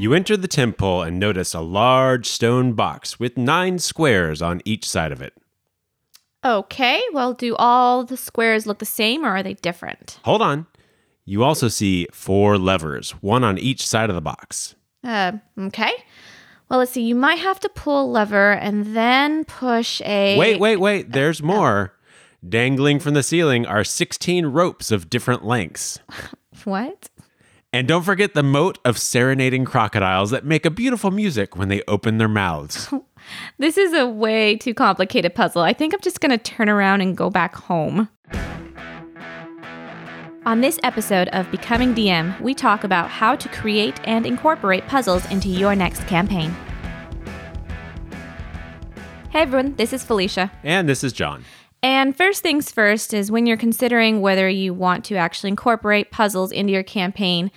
You enter the temple and notice a large stone box with nine squares on each side of it. Okay, well, do all the squares look the same or are they different? Hold on. You also see four levers, one on each side of the box. Uh, okay. Well, let's see. You might have to pull a lever and then push a. Wait, wait, wait. There's more. Dangling from the ceiling are 16 ropes of different lengths. What? And don't forget the moat of serenading crocodiles that make a beautiful music when they open their mouths. This is a way too complicated puzzle. I think I'm just going to turn around and go back home. On this episode of Becoming DM, we talk about how to create and incorporate puzzles into your next campaign. Hey everyone, this is Felicia. and this is John. And first things first is when you're considering whether you want to actually incorporate puzzles into your campaign,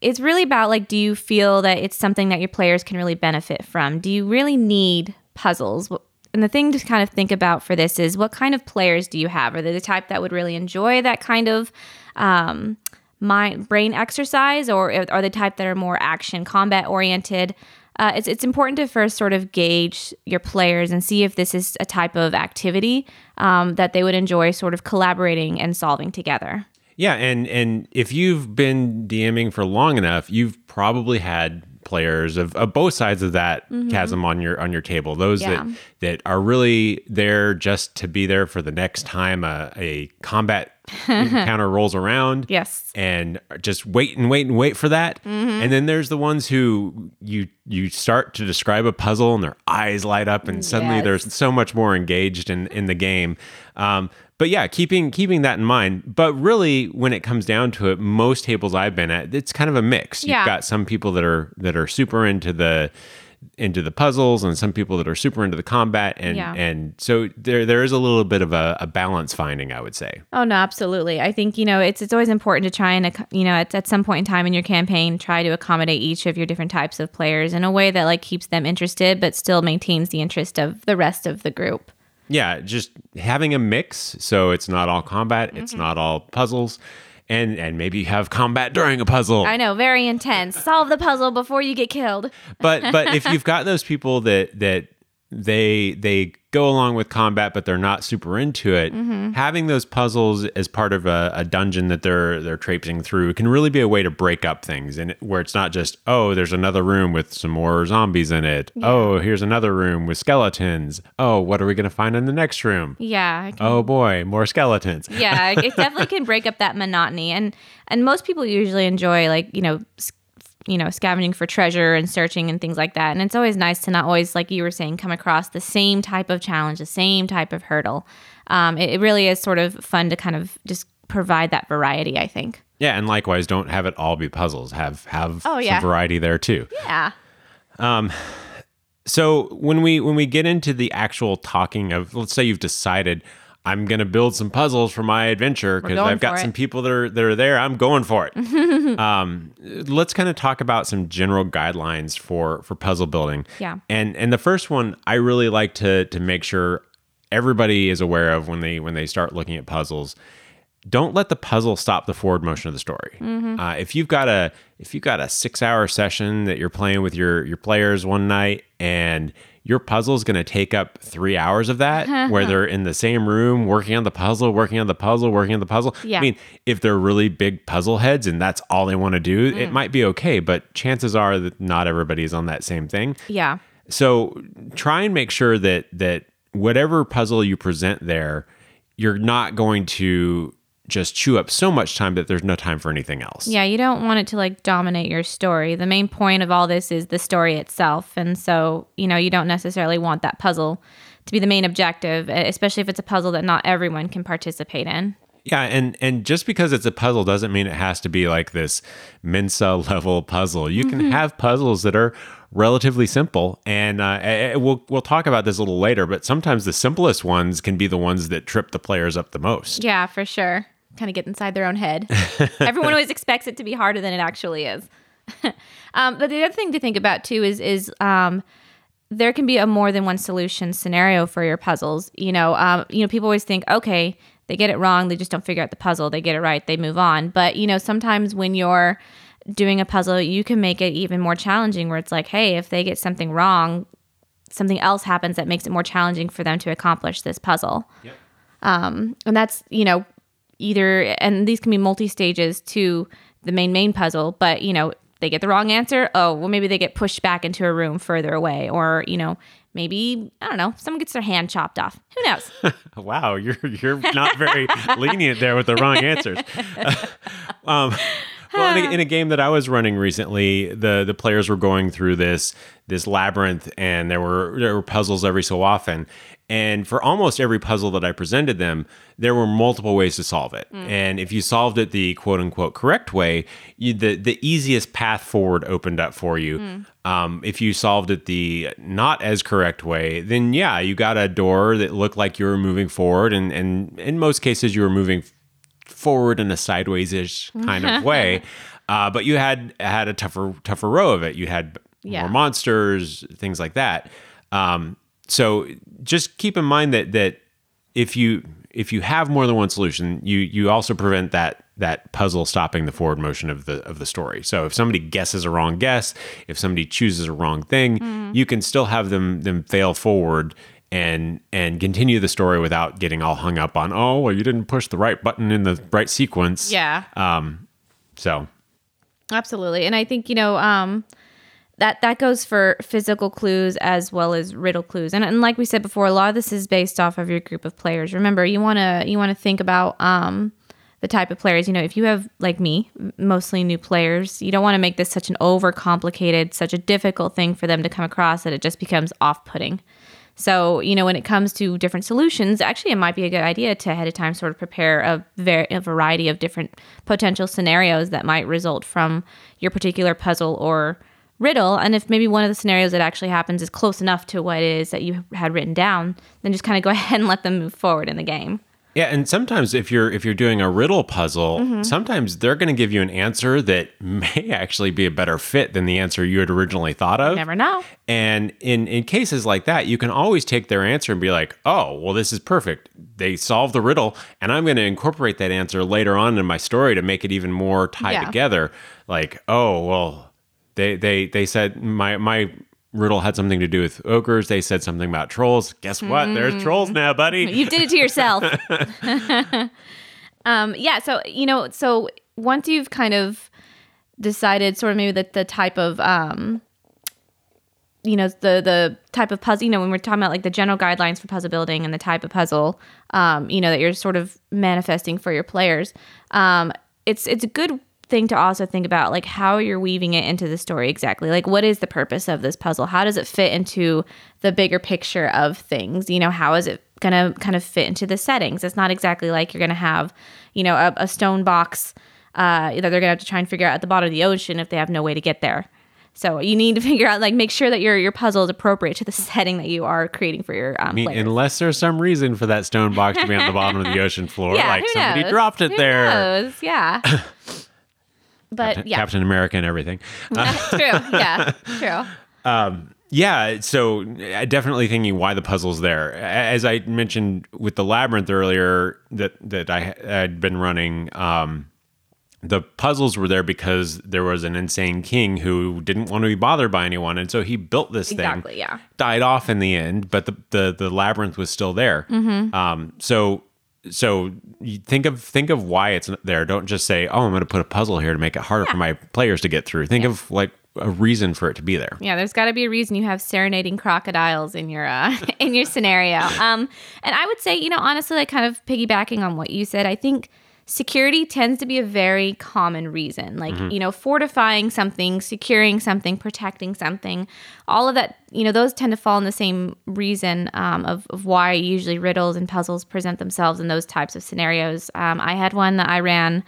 it's really about like, do you feel that it's something that your players can really benefit from? Do you really need puzzles? And the thing to kind of think about for this is what kind of players do you have? Are they the type that would really enjoy that kind of um, mind brain exercise, or are they the type that are more action combat oriented? Uh, it's, it's important to first sort of gauge your players and see if this is a type of activity um, that they would enjoy sort of collaborating and solving together. Yeah, and and if you've been DMing for long enough, you've probably had players of, of both sides of that chasm on your on your table. Those Mm-hmm. Yeah. that that are really there just to be there for the next time a, a combat encounter rolls around. Yes. and just wait and wait and wait for that. And then there's the ones who you you start to describe a puzzle and their eyes light up, and suddenly Yes. there's so much more engaged in in the game. Um, but yeah, keeping keeping that in mind. But really, when it comes down to it, most tables I've been at, it's kind of a mix. You've Yeah. got some people that are that are super into the into the puzzles and some people that are super into the combat and Yeah. and so there there is a little bit of a, a balance finding i would say Oh no, absolutely. I think you know it's it's always important to try and you know at, at some point in time in your campaign try to accommodate each of your different types of players in a way that like keeps them interested but still maintains the interest of the rest of the group. yeah just having a mix so it's not all combat Mm-hmm. it's not all puzzles and and maybe have combat during a puzzle I know, very intense. Solve the puzzle before you get killed. but but if you've got those people that that they they go along with combat but they're not super into it Mm-hmm. having those puzzles as part of a, a dungeon that they're they're traipsing through can really be a way to break up things and where it's not just oh there's another room with some more zombies in it oh here's another room with skeletons oh what are we going to find in the next room Yeah. Can- oh boy more skeletons yeah, it definitely can break up that monotony and and most people usually enjoy like, you know, you know, scavenging for treasure and searching and things like that. And it's always nice to not always like you were saying come across the same type of challenge, the same type of hurdle. Um, it, it really is sort of fun to kind of just provide that variety, I think. yeah and likewise don't have it all be puzzles have have Oh, yeah. some variety there too Yeah. Um, so when we when we get into the actual talking of let's say you've decided I'm gonna build some puzzles for my adventure because I've got some people that are that are there. I'm going for it. um, let's kind of talk about some general guidelines for for puzzle building. Yeah. And and the first one I really like to to make sure everybody is aware of when they when they start looking at puzzles don't let the puzzle stop the forward motion of the story. Uh, if you've got a if you've got a six hour session that you're playing with your your players one night and your puzzle is going to take up three hours of that, uh-huh. where they're in the same room working on the puzzle, working on the puzzle, working on the puzzle. Yeah. I mean, if they're really big puzzle heads and that's all they want to do, it mm. might be okay. But chances are that not everybody is on that same thing. Yeah. So try and make sure that that whatever puzzle you present there, you're not going to just chew up so much time that there's no time for anything else. Yeah, you don't want it to like dominate your story. The main point of all this is the story itself. And so, you know, you don't necessarily want that puzzle to be the main objective, especially if it's a puzzle that not everyone can participate in. Yeah, and and just because it's a puzzle doesn't mean it has to be like this Mensa level puzzle. You can have puzzles that are relatively simple, and uh, we'll we'll talk about this a little later. But sometimes the simplest ones can be the ones that trip the players up the most. Yeah, for sure. Kind of get inside their own head. Everyone always expects it to be harder than it actually is. um, but the other thing to think about too is is um, there can be a more than one solution scenario for your puzzles. You know, um, you know, people always think, okay, they get it wrong, they just don't figure out the puzzle. They get it right, they move on. But you know, sometimes when you're doing a puzzle, you can make it even more challenging where it's like, hey, if they get something wrong, something else happens that makes it more challenging for them to accomplish this puzzle. Yep. Um, and that's, you know, either, and these can be multi stages to the main, main puzzle, but, you know, they get the wrong answer. Oh, well, maybe they get pushed back into a room further away, or, you know, maybe I don't know, someone gets their hand chopped off. Who knows? wow, you're you're not very lenient there with the wrong answers. um, well, in a, in a, game that I was running recently, the the players were going through this this labyrinth, and there were there were puzzles every so often. And for almost every puzzle that I presented them, there were multiple ways to solve it. Mm. And if you solved it the quote unquote correct way, you, the the easiest path forward opened up for you. Mm. Um, if you solved it the not as correct way, then yeah, you got a door that looked like you were moving forward, and and in most cases you were moving forward in a sideways ish kind of way. Uh, but you had had a tougher tougher row of it. You had yeah. more monsters, things like that. Um, so just keep in mind that that if you if you have more than one solution, you you also prevent that that puzzle stopping the forward motion of the of the story. So if somebody guesses a wrong guess, if somebody chooses a wrong thing, mm. you can still have them them fail forward and and continue the story without getting all hung up on oh well you didn't push the right button in the right sequence. Yeah. Um. So. Absolutely, and I think you know um that that goes for physical clues as well as riddle clues and, and like we said before a lot of this is based off of your group of players remember you want to you want to think about um, the type of players you know if you have like me mostly new players you don't want to make this such an overcomplicated such a difficult thing for them to come across that it just becomes off-putting so you know when it comes to different solutions actually it might be a good idea to ahead of time sort of prepare a, ver- a variety of different potential scenarios that might result from your particular puzzle or riddle. And if maybe one of the scenarios that actually happens is close enough to what it is that you had written down then just kind of go ahead and let them move forward in the game yeah and sometimes if you're if you're doing a riddle puzzle mm-hmm. sometimes they're going to give you an answer that may actually be a better fit than the answer you had originally thought of never know and in in cases like that you can always take their answer and be like oh well this is perfect they solved the riddle and i'm going to incorporate that answer later on in my story to make it even more tied yeah. together like oh well they they they said my my riddle had something to do with ogres. They said something about trolls. Guess what? Mm. There's trolls now, buddy. You did it to yourself. um, yeah. So you know, so once you've kind of decided, sort of maybe the the type of um, you know the the type of puzzle you know when we're talking about like the general guidelines for puzzle building and the type of puzzle um, you know that you're sort of manifesting for your players um, it's it's a good thing to also think about like how you're weaving it into the story exactly like what is the purpose of this puzzle how does it fit into the bigger picture of things you know how is it going to kind of fit into the settings it's not exactly like you're going to have you know a, a stone box uh, that they're going to have to try and figure out at the bottom of the ocean if they have no way to get there so you need to figure out, like, make sure that your your puzzle is appropriate to the setting that you are creating for your. Um, I mean, players. unless there's some reason for that stone box to be on the bottom of the ocean floor, yeah, like somebody knows? dropped it who there. Knows? Yeah. But Captain, yeah, Captain America and everything. true. Yeah. True. Um, yeah, so definitely thinking why the puzzle's there. As I mentioned with the labyrinth earlier, that that I had been running. Um, the puzzles were there because there was an insane king who didn't want to be bothered by anyone, and so he built this exactly, thing. Exactly. Yeah, died off in the end, but the the, the labyrinth was still there. Mm-hmm. Um, so so you think of think of why it's there. Don't just say, "Oh, I'm going to put a puzzle here to make it harder yeah. for my players to get through." Think yeah. of like a reason for it to be there. Yeah, there's got to be a reason you have serenading crocodiles in your uh, in your scenario. Um, and I would say, you know, honestly, like kind of piggybacking on what you said, I think security tends to be a very common reason. Like, mm-hmm. you know, fortifying something, securing something, protecting something, all of that, you know, those tend to fall in the same reason um, of, of why usually riddles and puzzles present themselves in those types of scenarios. Um, I had one that I ran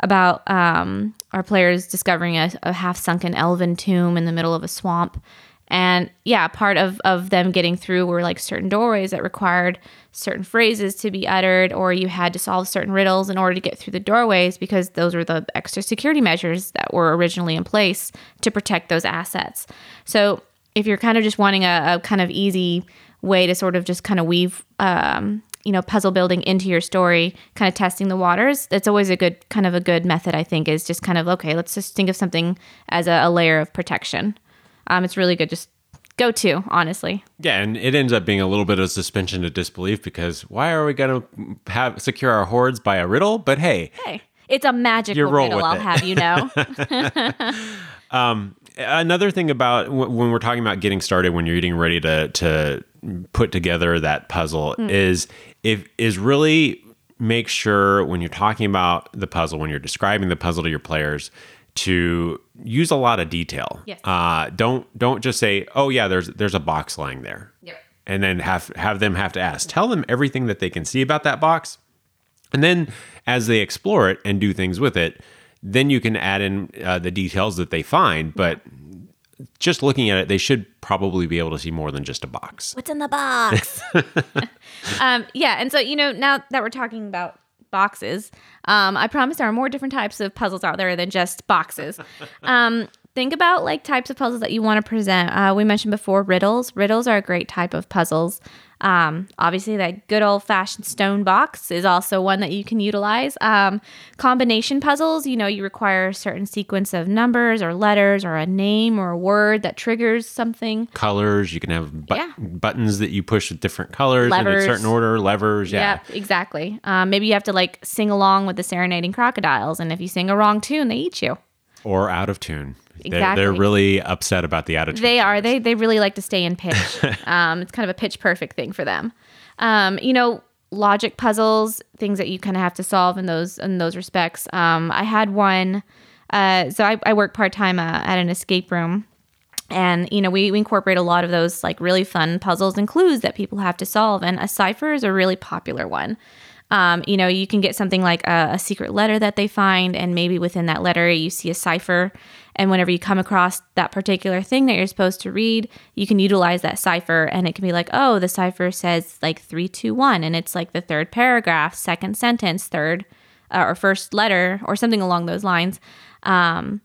about um, our players discovering a, a half sunken elven tomb in the middle of a swamp. And yeah, part of, of them getting through were like certain doorways that required certain phrases to be uttered, or you had to solve certain riddles in order to get through the doorways because those were the extra security measures that were originally in place to protect those assets. So if you're kind of just wanting a, a kind of easy way to sort of just kind of weave um, you know puzzle building into your story kind of testing the waters it's always a good kind of a good method i think is just kind of okay let's just think of something as a, a layer of protection um, it's really good just go to honestly Yeah, and it ends up being a little bit of suspension of disbelief because why are we going to have secure our hoards by a riddle? But hey, hey it's a magical riddle i'll it. have you know um, another thing about w- when we're talking about getting started when you're getting ready to to put together that puzzle is if is really make sure when you're talking about the puzzle when you're describing the puzzle to your players to use a lot of detail. Yes. Uh, don't don't just say, "Oh yeah, there's there's a box lying there," Yep. and then have have them have to ask. Tell them everything that they can see about that box, and then as they explore it and do things with it, then you can add in uh, the details that they find. But just looking at it, they should probably be able to see more than just a box. What's in the box? um, yeah, and so you know, now that we're talking about boxes, um, I promise there are more different types of puzzles out there than just boxes. Um, think about like types of puzzles that you want to present. Uh, we mentioned before riddles. Riddles are a great type of puzzles. Um, obviously, that good old fashioned stone box is also one that you can utilize. Um, combination puzzles, you know, you require a certain sequence of numbers or letters or a name or a word that triggers something. Colors, you can have bu- Yeah. buttons that you push with different colors in a certain order. Levers, yeah. Yep, exactly. Um, maybe you have to like sing along with the serenading crocodiles, and if you sing a wrong tune, they eat you. or out of tune. They're, they're really upset about the attitude. They are. They they really like to stay in pitch. um, it's kind of a pitch perfect thing for them. Um, you know, logic puzzles, things that you kind of have to solve in those in those respects. Um, I had one. Uh, so I, I work part time uh, at an escape room, and you know we, we incorporate a lot of those like really fun puzzles and clues that people have to solve. And a cipher is a really popular one. Um, you know, you can get something like a, a secret letter that they find, and maybe within that letter you see a cipher. And whenever you come across that particular thing that you're supposed to read, you can utilize that cipher, and it can be like, oh, the cipher says like three, two, one, and it's like the third paragraph, second sentence, third uh, or first letter, or something along those lines. Um,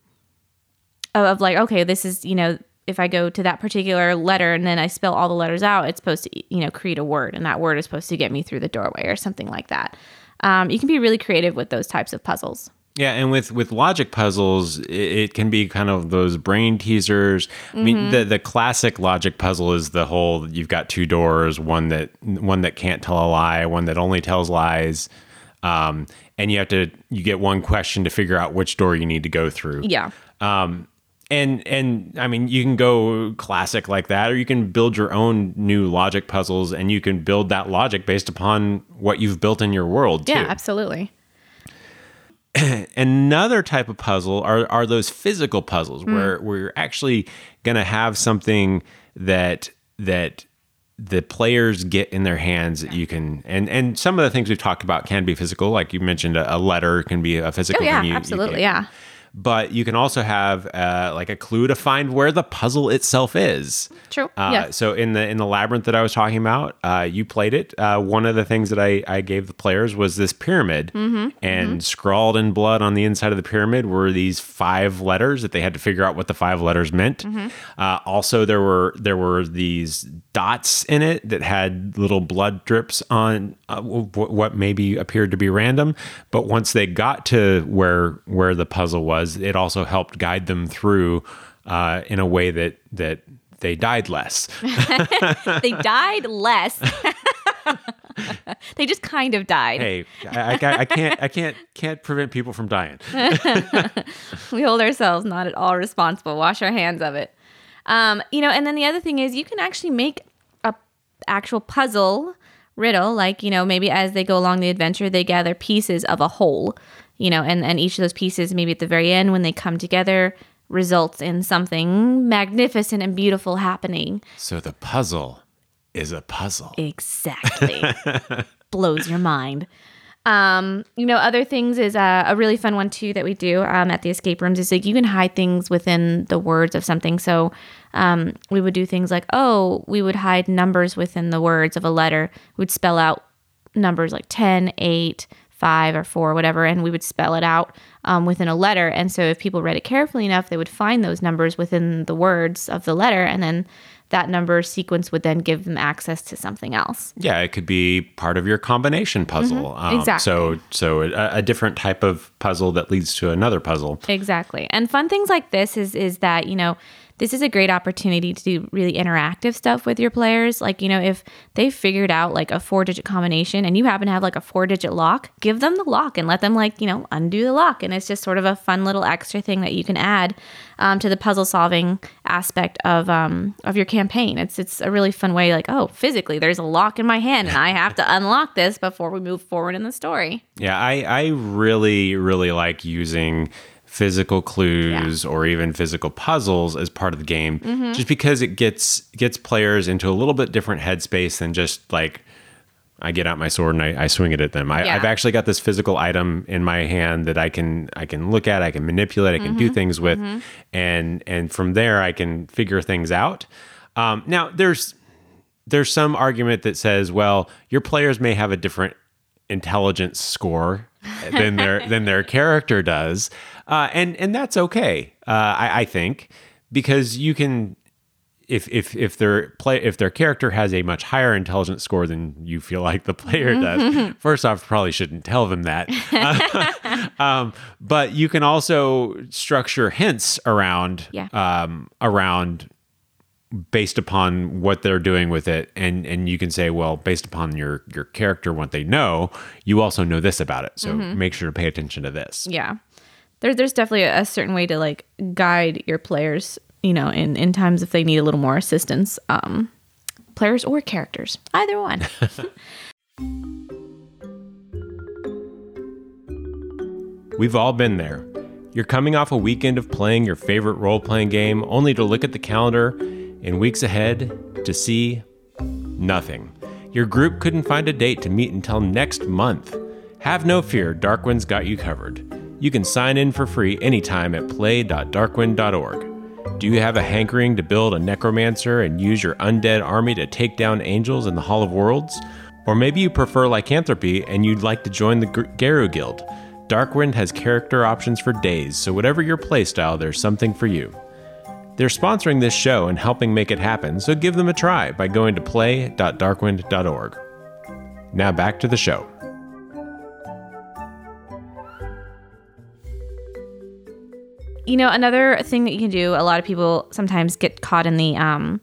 of, of like, okay, this is you know, if I go to that particular letter and then I spell all the letters out, it's supposed to you know create a word, and that word is supposed to get me through the doorway or something like that. Um, you can be really creative with those types of puzzles. Yeah, and with with logic puzzles, it, it can be kind of those brain teasers. I mean, the the classic logic puzzle is the whole you've got two doors, one that one that can't tell a lie, one that only tells lies. Um, and you have to you get one question to figure out which door you need to go through. Yeah. Um, and and I mean, you can go classic like that, or you can build your own new logic puzzles, and you can build that logic based upon what you've built in your world. Yeah, too. absolutely. Another type of puzzle are are those physical puzzles Hmm. where where you're actually going to have something that that the players get in their hands that you can and and some of the things we've talked about can be physical like you mentioned a, a letter can be a physical Oh yeah, thing you- you absolutely. can- yeah. But you can also have uh, like a clue to find where the puzzle itself is. True. Uh, yeah. So in the in the labyrinth that I was talking about, uh, you played it. Uh, one of the things that I, I gave the players was this pyramid, Mm-hmm. and scrawled in blood on the inside of the pyramid were these five letters that they had to figure out what the five letters meant. Mm-hmm. Uh, also, there were there were these dots in it that had little blood drips on uh, w- what maybe appeared to be random. But once they got to where where the puzzle was, it also helped guide them through uh, in a way that that they died less. they died less. they just kind of died. hey, I, I, I can't I can't can't prevent people from dying. we hold ourselves not at all responsible. Wash our hands of it. Um, you know, and then the other thing is you can actually make a actual puzzle riddle, like, you know, maybe as they go along the adventure, they gather pieces of a whole, you know, and, and each of those pieces, maybe at the very end when they come together, results in something magnificent and beautiful happening. So the puzzle is a puzzle. Exactly. Blows your mind. Um, you know, other things is uh, a really fun one too that we do um, at the escape rooms is like you can hide things within the words of something. So um, we would do things like, oh, we would hide numbers within the words of a letter. We'd spell out numbers like 10, 8, 5, or 4, or whatever, and we would spell it out um, within a letter. And so if people read it carefully enough, they would find those numbers within the words of the letter. And then that number sequence would then give them access to something else. Yeah, it could be part of your combination puzzle. Um, Exactly. So, so a, a different type of puzzle that leads to another puzzle. Exactly. And fun things like this is is that, you know, this is a great opportunity to do really interactive stuff with your players. Like, you know, if they figured out like a four digit combination and you happen to have like a four digit lock, give them the lock and let them like, you know, undo the lock. And it's just sort of a fun little extra thing that you can add um, to the puzzle solving aspect of um, of your campaign. It's it's a really fun way, like, oh, physically there's a lock in my hand and I have to unlock this before we move forward in the story. Yeah, I, I really, really like using physical clues or even physical puzzles as part of the game Mm-hmm. just because it gets gets players into a little bit different headspace than just like I get out my sword and I, I swing it at them. I, Yeah. I've actually got this physical item in my hand that I can I can look at, I can manipulate, I can Mm-hmm. do things with, and and from there I can figure things out. Um, now there's there's some argument that says, well, your players may have a different intelligence score than their than their character does, uh, and and that's okay. Uh, I, I think because you can. If, if if their play if their character has a much higher intelligence score than you feel like the player does, first off, probably shouldn't tell them that. um, but you can also structure hints around Yeah. um, around based upon what they're doing with it and and you can say well based upon your your character what they know you also know this about it so make sure to pay attention to this Yeah. There, there's definitely a, certain way to like guide your players, you know, in, in times if they need a little more assistance. Um, players or characters, either one. we've all been there you're coming off a weekend of playing your favorite role-playing game only to look at the calendar in weeks ahead to see nothing your group couldn't find a date to meet until next month have no fear darkwind's got you covered you can sign in for free anytime at play.darkwind.org Do you have a hankering to build a necromancer and use your undead army to take down angels in the Hall of Worlds? Or maybe you prefer lycanthropy and you'd like to join the Garu Guild. Darkwind has character options for days, so whatever your playstyle, there's something for you. They're sponsoring this show and helping make it happen, so give them a try by going to play.darkwind.org. Now back to the show. You know, another thing that you can do, a lot of people sometimes get caught in the um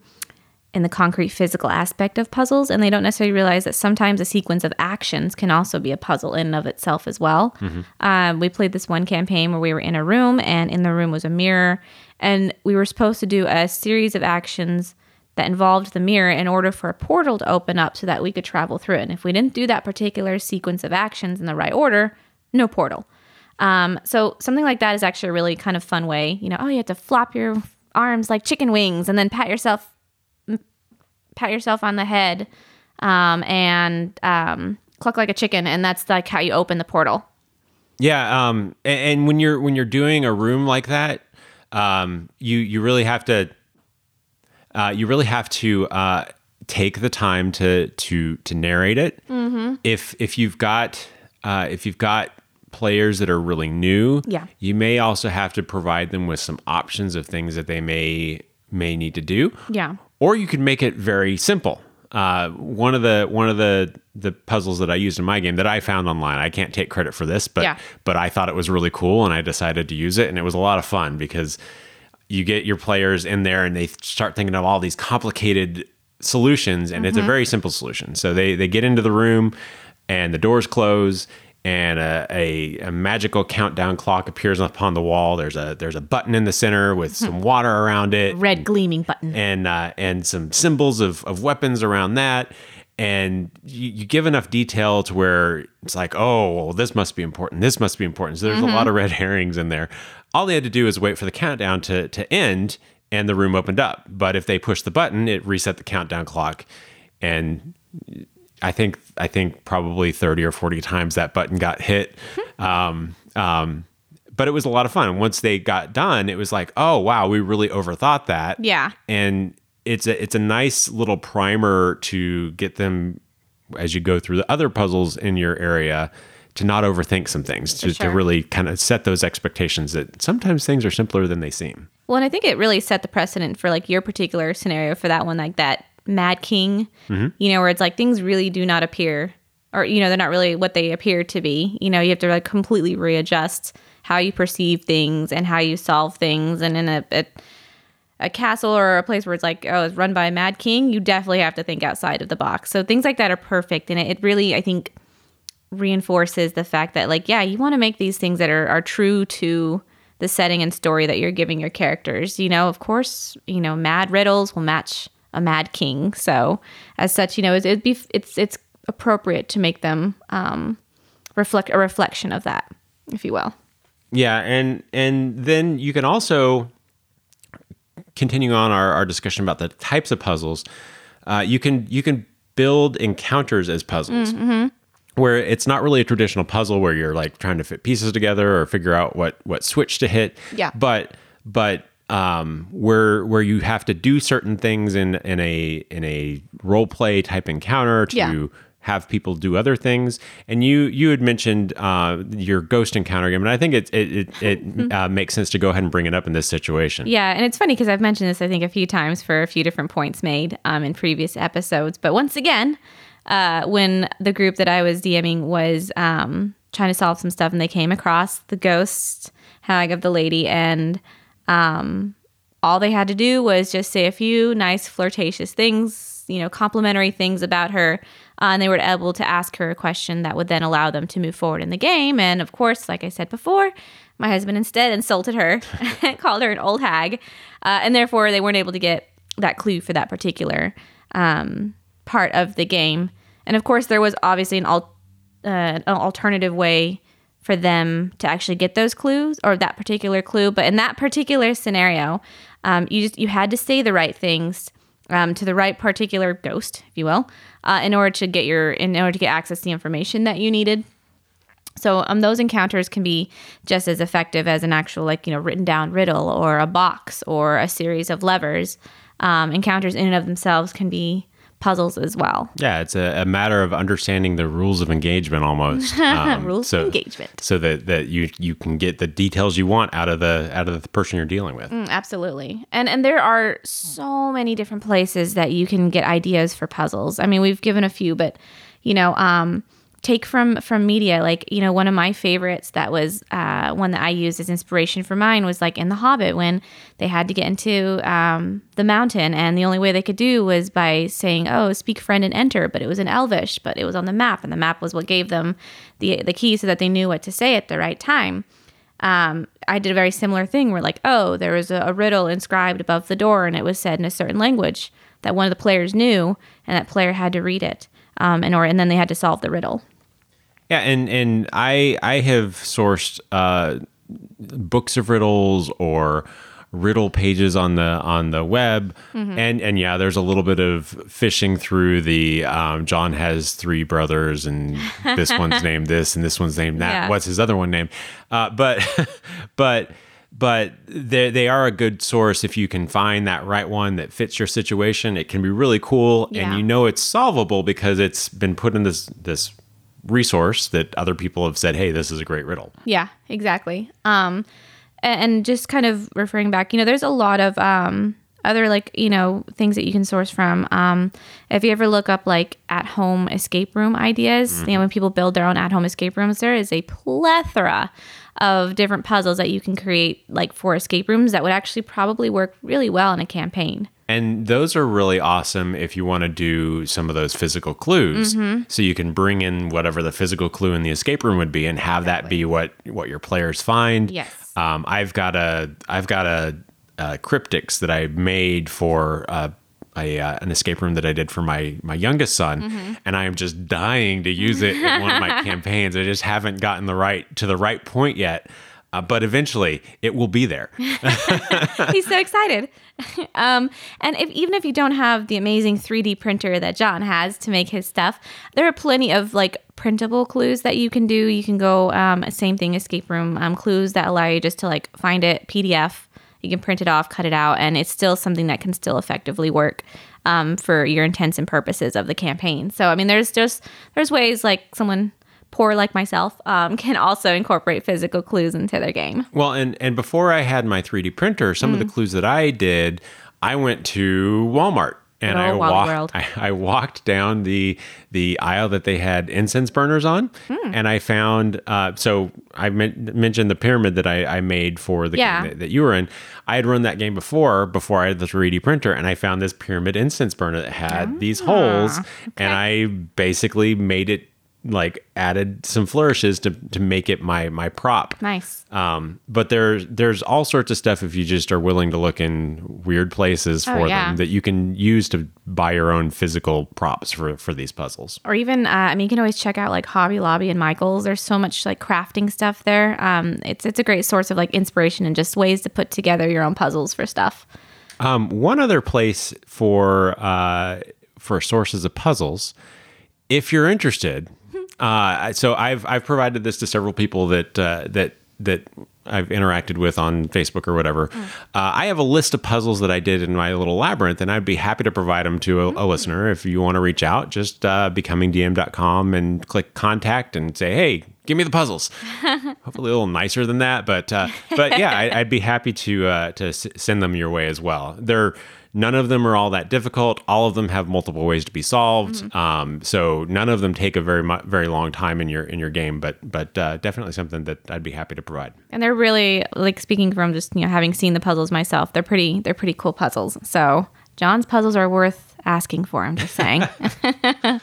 in the concrete physical aspect of puzzles and they don't necessarily realize that sometimes a sequence of actions can also be a puzzle in and of itself as well. Um, we played this one campaign where we were in a room and in the room was a mirror and we were supposed to do a series of actions that involved the mirror in order for a portal to open up so that we could travel through it. And if we didn't do that particular sequence of actions in the right order no portal um, so something like that is actually a really kind of fun way. You know, oh, you have to flop your arms like chicken wings, and then pat yourself, pat yourself on the head, um, and um, cluck like a chicken, and that's like how you open the portal. Yeah, um, a- and, when you're when you're doing a room like that, um, you you really have to uh, you really have to uh, take the time to to to narrate it. Mm-hmm. If if you've got uh, if you've got players that are really new, Yeah. you may also have to provide them with some options of things that they may may need to do Yeah. or you could make it very simple. Uh, one of the one of the the puzzles that I used in my game that I found online. I can't take credit for this, but Yeah. but I thought it was really cool, and I decided to use it, and it was a lot of fun because you get your players in there, and they start thinking of all these complicated solutions, and it's a very simple solution. So they they get into the room, and the doors close. And a, a, a magical countdown clock appears upon the wall. There's a there's a button in the center with some water around it Red gleaming button. and uh, and some symbols of, of weapons around that. And you, you give enough detail to where it's like, oh, well, this must be important. This must be important. So there's a lot of red herrings in there. All they had to do is wait for the countdown to, to end, and the room opened up. But if they pushed the button, it reset the countdown clock. And I think I think probably 30 or 40 times that button got hit. um, um, but it was a lot of fun. Once they got done, it was like, oh wow, we really overthought that. Yeah. And it's a it's a nice little primer to get them as you go through the other puzzles in your area to not overthink some things, to, sure. to really kind of set those expectations that sometimes things are simpler than they seem. Well, and I think it really set the precedent for like your particular scenario for that one, like that Mad King, mm-hmm. you know, where it's like things really do not appear, or, you know, they're not really what they appear to be. You know, you have to like completely readjust how you perceive things and how you solve things. And in a, a, a castle or a place where it's like, oh, it's run by a Mad King, you definitely have to think outside of the box. So things like that are perfect. And it, it really, I think, reinforces the fact that, like, yeah, you want to make these things that are, are true to the setting and story that you're giving your characters. You know, of course, you know, mad riddles will match a mad king. So as such, you know, it, it'd be it's it's appropriate to make them um, reflect a reflection of that, if you will. Yeah, and and then you can also continue on our, our discussion about the types of puzzles. Uh, you can you can build encounters as puzzles. Where it's not really a traditional puzzle where you're like trying to fit pieces together or figure out what what switch to hit. Yeah. But but um, where where you have to do certain things in in a in a role play type encounter to Yeah. have people do other things. And you you had mentioned uh, your ghost encounter game, and I think it it it, it uh, makes sense to go ahead and bring it up in this situation. Yeah, and it's funny because I've mentioned this I think a few times for a few different points made um, in previous episodes. But once again, uh, when the group that I was DMing was um, trying to solve some stuff, and they came across the ghost hag of the lady, and um, all they had to do was just say a few nice flirtatious things, you know, complimentary things about her. Uh, and they were able to ask her a question that would then allow them to move forward in the game. And of course, like I said before, my husband instead insulted her called her an old hag. Uh, and therefore, they weren't able to get that clue for that particular um, part of the game. And of course, there was obviously an, al- uh, an alternative way for them to actually get those clues or that particular clue. But in that particular scenario, um, you just you had to say the right things um, to the right particular ghost, if you will, uh, in order to get your in order to get access to the information that you needed. So um, those encounters can be just as effective as an actual like you know written down riddle or a box or a series of levers. Um, encounters in and of themselves can be puzzles as well. Yeah, it's a, a matter of understanding the rules of engagement almost. Um, Rules of engagement. So that, that you you can get the details you want out of the out of the person you're dealing with. Mm, absolutely. And and there are so many different places that you can get ideas for puzzles. I mean, we've given a few, but you know, um take from from media like you know one of my favorites that was uh, one that i used as inspiration for mine was like in the hobbit when they had to get into um, the mountain and the only way they could do was by saying oh speak friend and enter but it was in elvish but it was on the map and the map was what gave them the the key so that they knew what to say at the right time um, I did a very similar thing where, like, oh, there was a, a riddle inscribed above the door and it was said in a certain language that one of the players knew, and that player had to read it, um, and or and then they had to solve the riddle. Yeah, and and I I have sourced uh, books of riddles or riddle pages on the on the web, and and yeah, there's a little bit of fishing through the um, John has three brothers, and this one's named this, and this one's named that. Yeah. What's his other one named? Uh, but but but they they are a good source if you can find that right one that fits your situation. It can be really cool, Yeah. and you know it's solvable because it's been put in this this resource that other people have said, "Hey, this is a great riddle." Yeah, exactly. Um, and just kind of referring back, you know, there's a lot of um, other like you know things that you can source from. Um, if you ever look up like at home escape room ideas, you know, when people build their own at home escape rooms, there is a plethora of different puzzles that you can create like for escape rooms that would actually probably work really well in a campaign. And those are really awesome if you want to do some of those physical clues. Mm-hmm. So you can bring in whatever the physical clue in the escape room would be and have that be what what your players find. Yes. Um, I've got a I've got a, a cryptex that I made for uh, a uh, an escape room that I did for my my youngest son, Mm-hmm. and I am just dying to use it in one of my campaigns. I just haven't gotten the right to the right point yet. Uh, but eventually, it will be there. He's so excited. um, and if even if you don't have the amazing 3D printer that John has to make his stuff, there are plenty of like printable clues that you can do. You can go um, same thing escape room um, clues that allow you just to like find it PDF. You can print it off, cut it out, and it's still something that can still effectively work um, for your intents and purposes of the campaign. So I mean, there's just there's ways like someone poor like myself um, can also incorporate physical clues into their game. Well, and and before I had my 3D printer, some of Mm. the clues that I did, I went to Walmart and Good I walked I, I walked down the the aisle that they had incense burners on, Hmm. and I found uh, so I men- mentioned the pyramid that I, I made for the Yeah. game that, that you were in. I had run that game before before I had the 3D printer, and I found this pyramid incense burner that had these holes, and I basically made it like added some flourishes to to make it my my prop. Nice. Um, but there's there's all sorts of stuff if you just are willing to look in weird places Oh, for yeah. them that you can use to buy your own physical props for for these puzzles. Or even, uh, I mean, you can always check out like Hobby Lobby and Michaels. There's so much like crafting stuff there. Um, it's it's a great source of like inspiration and just ways to put together your own puzzles for stuff. Um, one other place for uh, for sources of puzzles, if you're interested. Uh, so I've I've provided this to several people that uh, that that I've interacted with on Facebook or whatever. Uh, I have a list of puzzles that I did in my little labyrinth, and I'd be happy to provide them to a, a listener. If you want to reach out, just uh, becomingdm.com and click contact and say, hey, give me the puzzles. Hopefully a little nicer than that, but uh, but yeah, I, I'd be happy to uh, to s- send them your way as well. They're none of them are all that difficult. All of them have multiple ways to be solved. Um, so none of them take a very mu- very long time in your in your game, but but uh, definitely something that I'd be happy to provide. And they're really like speaking from just you know having seen the puzzles myself. They're pretty they're pretty cool puzzles. So John's puzzles are worth asking for. I'm just saying.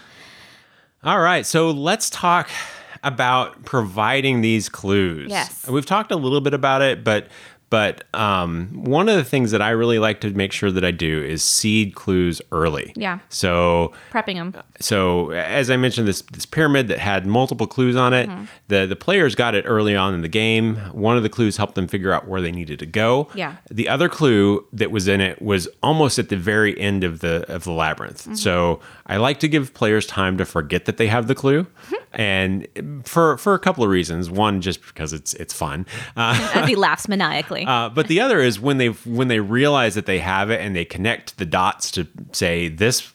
All right, so let's talk about providing these clues. Yes. we've talked a little bit about it, but but um, one of the things that I really like to make sure that I do is seed clues early. Yeah. So Prepping them. so as I mentioned, this this pyramid that had multiple clues on it, the the players got it early on in the game. One of the clues helped them figure out where they needed to go. Yeah. The other clue that was in it was almost at the very end of the of the labyrinth. So I like to give players time to forget that they have the clue, and for for a couple of reasons. One, just because it's it's fun. Uh, As he laughs maniacally. Uh, but the other is when they when they realize that they have it and they connect the dots to say this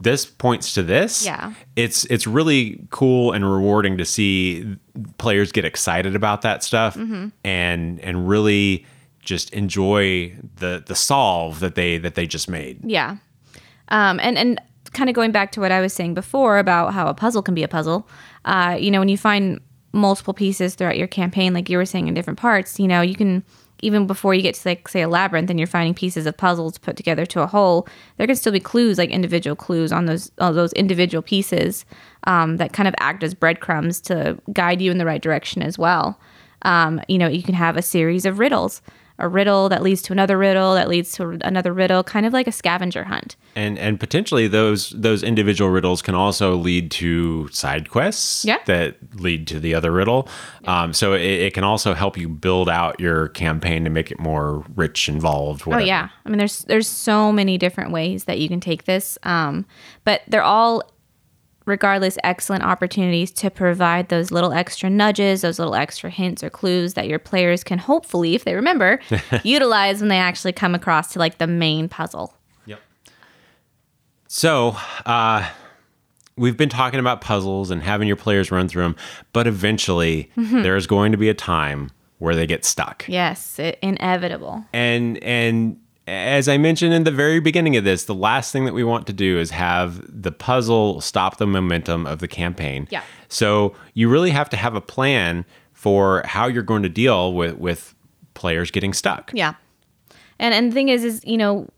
this points to this. Yeah. it's it's really cool and rewarding to see players get excited about that stuff Mm-hmm. and and really just enjoy the the solve that they that they just made. Yeah. Um, and and kind of going back to what I was saying before about how a puzzle can be a puzzle. Uh, you know, when you find multiple pieces throughout your campaign, like you were saying in different parts, you know, you can even before you get to like say a labyrinth and you're finding pieces of puzzles put together to a whole, there can still be clues like individual clues on those on those individual pieces um, that kind of act as breadcrumbs to guide you in the right direction as well. Um, you know, you can have a series of riddles. A riddle that leads to another riddle that leads to another riddle, kind of like a scavenger hunt. And and potentially those those individual riddles can also lead to side quests Yeah. that lead to the other riddle. Um, so it, it can also help you build out your campaign to make it more rich, involved. Whatever. Oh yeah, I mean there's there's so many different ways that you can take this, um, but they're all, regardless, excellent opportunities to provide those little extra nudges, those little extra hints or clues that your players can hopefully, if they remember, utilize when they actually come across to like the main puzzle. Yep. So, uh, we've been talking about puzzles and having your players run through them, but eventually there is going to be a time where they get stuck. Yes, it, inevitable. And and as I mentioned in the very beginning of this, the last thing that we want to do is have the puzzle stop the momentum of the campaign. Yeah. So you really have to have a plan for how you're going to deal with with players getting stuck. Yeah. And and the thing is is, you know,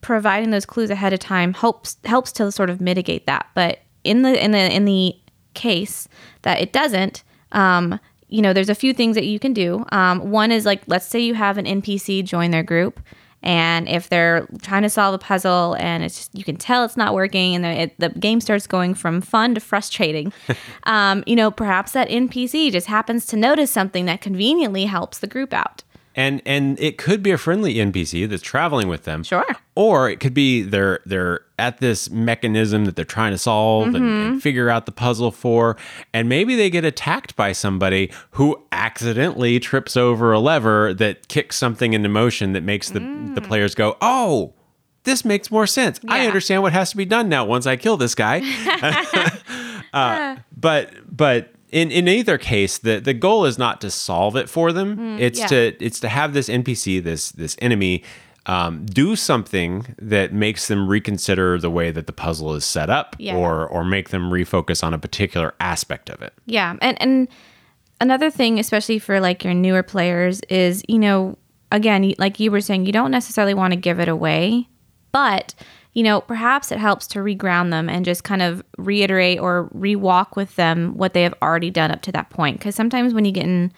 providing those clues ahead of time helps helps to sort of mitigate that. But in the in the in the case that it doesn't, um, you know, there's a few things that you can do. Um, one is like let's say you have an NPC join their group and if they're trying to solve a puzzle and it's just, you can tell it's not working and the, it, the game starts going from fun to frustrating um, you know perhaps that npc just happens to notice something that conveniently helps the group out And and it could be a friendly NPC that's traveling with them. Sure. Or it could be they're they're at this mechanism that they're trying to solve and, Mm-hmm. and figure out the puzzle for, and maybe they get attacked by somebody who accidentally trips over a lever that kicks something into motion that makes the the players go, oh. This makes more sense. I understand what has to be done now once I kill this guy. Uh, but but in, in either case, the, the goal is not to solve it for them. it's yeah. to it's to have this NPC, this this enemy, um, do something that makes them reconsider the way that the puzzle is set up, Yeah. or or make them refocus on a particular aspect of it. Yeah, and and another thing, especially for like your newer players, is you know, again, like you were saying, you don't necessarily want to give it away, but you know, perhaps it helps to reground them and just kind of reiterate or rewalk with them what they have already done up to that point. Because sometimes when you get in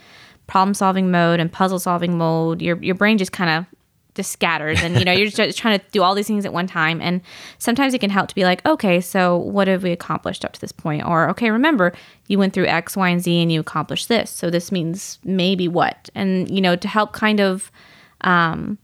problem solving mode and puzzle solving mode, your your brain just kind of just scatters and you know you're just trying to do all these things at one time. And sometimes it can help to be like okay so what have we accomplished up to this point? Or okay remember you went through x y and z and you accomplished this. So this means maybe what? And you know to help kind of um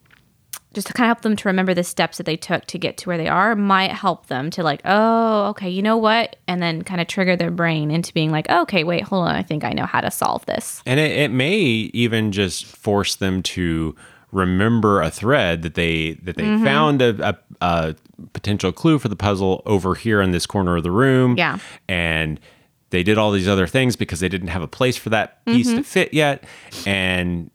just to kind of help them to remember the steps that they took to get to where they are might help them to like oh okay you know what and then kind of trigger their brain into being like okay wait hold on i think i know how to solve this And it, it may even just force them to remember a thread that they that they Mm-hmm. found a, a, a potential clue for the puzzle over here in this corner of the room. Yeah. And they did all these other things because they didn't have a place for that piece Mm-hmm. to fit yet. And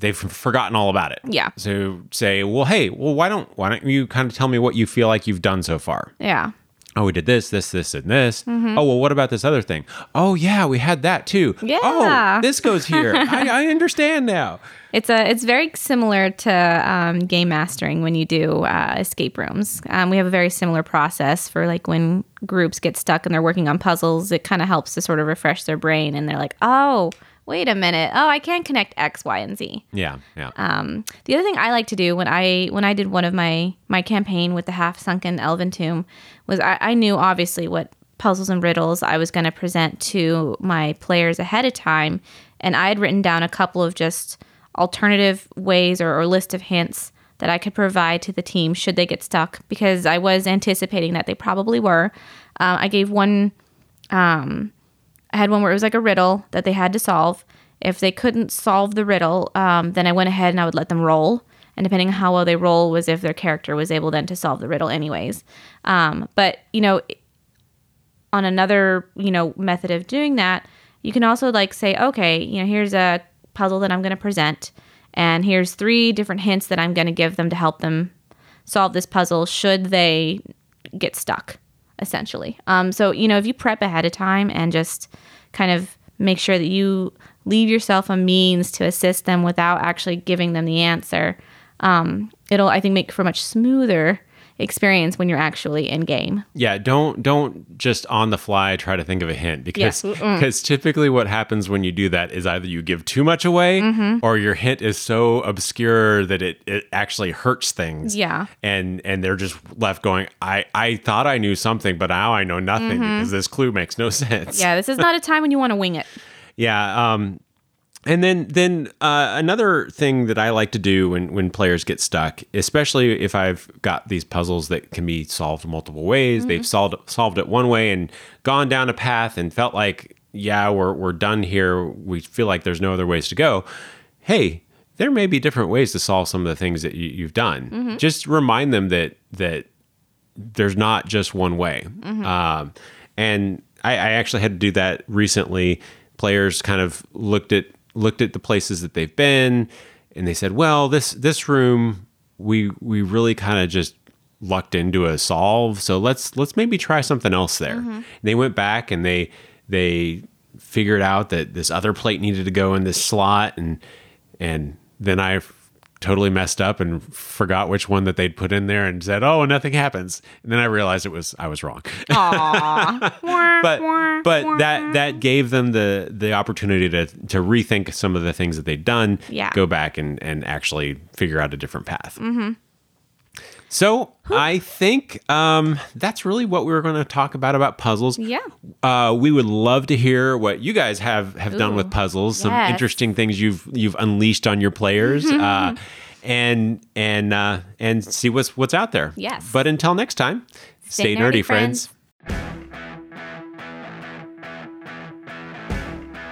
they've forgotten all about it. Yeah. So say, well, hey, well, why don't why don't you kind of tell me what you feel like you've done so far? yeah oh, we did this, this, this, and this. Oh, well, what about this other thing? Oh, yeah, we had that too. Yeah. Oh, this goes here. I, I understand now. It's a it's very similar to um, game mastering when you do uh, escape rooms. Um, we have a very similar process for like when groups get stuck and they're working on puzzles. It kind of helps to sort of refresh their brain, and they're like, "Oh, wait a minute. Oh, I can't connect X, Y, and Z." Yeah, yeah. Um, the other thing I like to do when I when I did one of my my campaign with the half sunken elven tomb was I, I knew obviously what puzzles and riddles I was going to present to my players ahead of time, and I had written down a couple of just alternative ways or, or list of hints that I could provide to the team should they get stuck because I was anticipating that they probably were. Uh, I gave one I had one where it was like a riddle that they had to solve. If they couldn't solve the riddle, um, then I went ahead and I would let them roll. And depending on how well they roll, was if their character was able then to solve the riddle, anyways. Um, but you know, on another you know method of doing that, you can also like say, okay, you know, here's a puzzle that I'm going to present, and here's three different hints that I'm going to give them to help them solve this puzzle should they get stuck essentially. Um, so you know if you prep ahead of time and just kind of make sure that you leave yourself a means to assist them without actually giving them the answer um, it'll i think make for much smoother experience when you're actually in game Yeah, don't don't just on the fly try to think of a hint because Yeah. Because typically what happens when you do that is either you give too much away Mm-hmm. or your hint is so obscure that it, it actually hurts things. Yeah. And and they're just left going, I, I thought I knew something, but now I know nothing because this clue makes no sense. Mm-hmm. yeah this is not a time when you want to wing it Yeah. Um, and then then uh, another thing that I like to do when when players get stuck, especially if I've got these puzzles that can be solved multiple ways, they've solved solved it one way and gone down a path and felt like yeah we're we're done here. We feel like there's no other ways to go. Hey. There may be different ways to solve some of the things that you, you've done. Just remind them that that there's not just one way. Um, and I, I actually had to do that recently. Players kind of looked at looked at the places that they've been, and they said, "Well, this this room we we really kind of just lucked into a solve. So let's let's maybe try something else there." Mm-hmm. And they went back and they they figured out that this other plate needed to go in this slot, and and then I totally messed up and forgot which one that they'd put in there and said, "Oh, nothing happens." And then I realized it was I was wrong. but but that that gave them the the opportunity to to rethink some of the things that they'd done, Yeah. go back and and actually figure out a different path. So I think um, that's really what we were going to talk about about puzzles. Yeah. Uh, we would love to hear what you guys have have done with puzzles. Some yes. interesting things you've you've unleashed on your players, uh, and and uh, and see what's what's out there. Yes. But until next time, stay, nerdy, friends.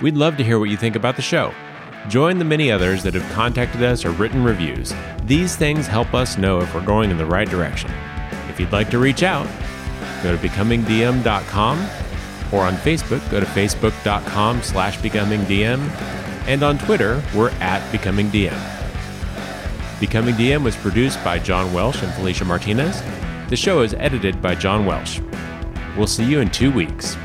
We'd love to hear what you think about the show. Join the many others that have contacted us or written reviews. These things help us know if we're going in the right direction. If you'd like to reach out, go to becomingdm.com or on Facebook, go to facebook.com slash becomingdm. And on Twitter, we're at becomingdm. Becoming DM was produced by John Welsh and Felicia Martinez. The show is edited by John Welsh. We'll see you in two weeks.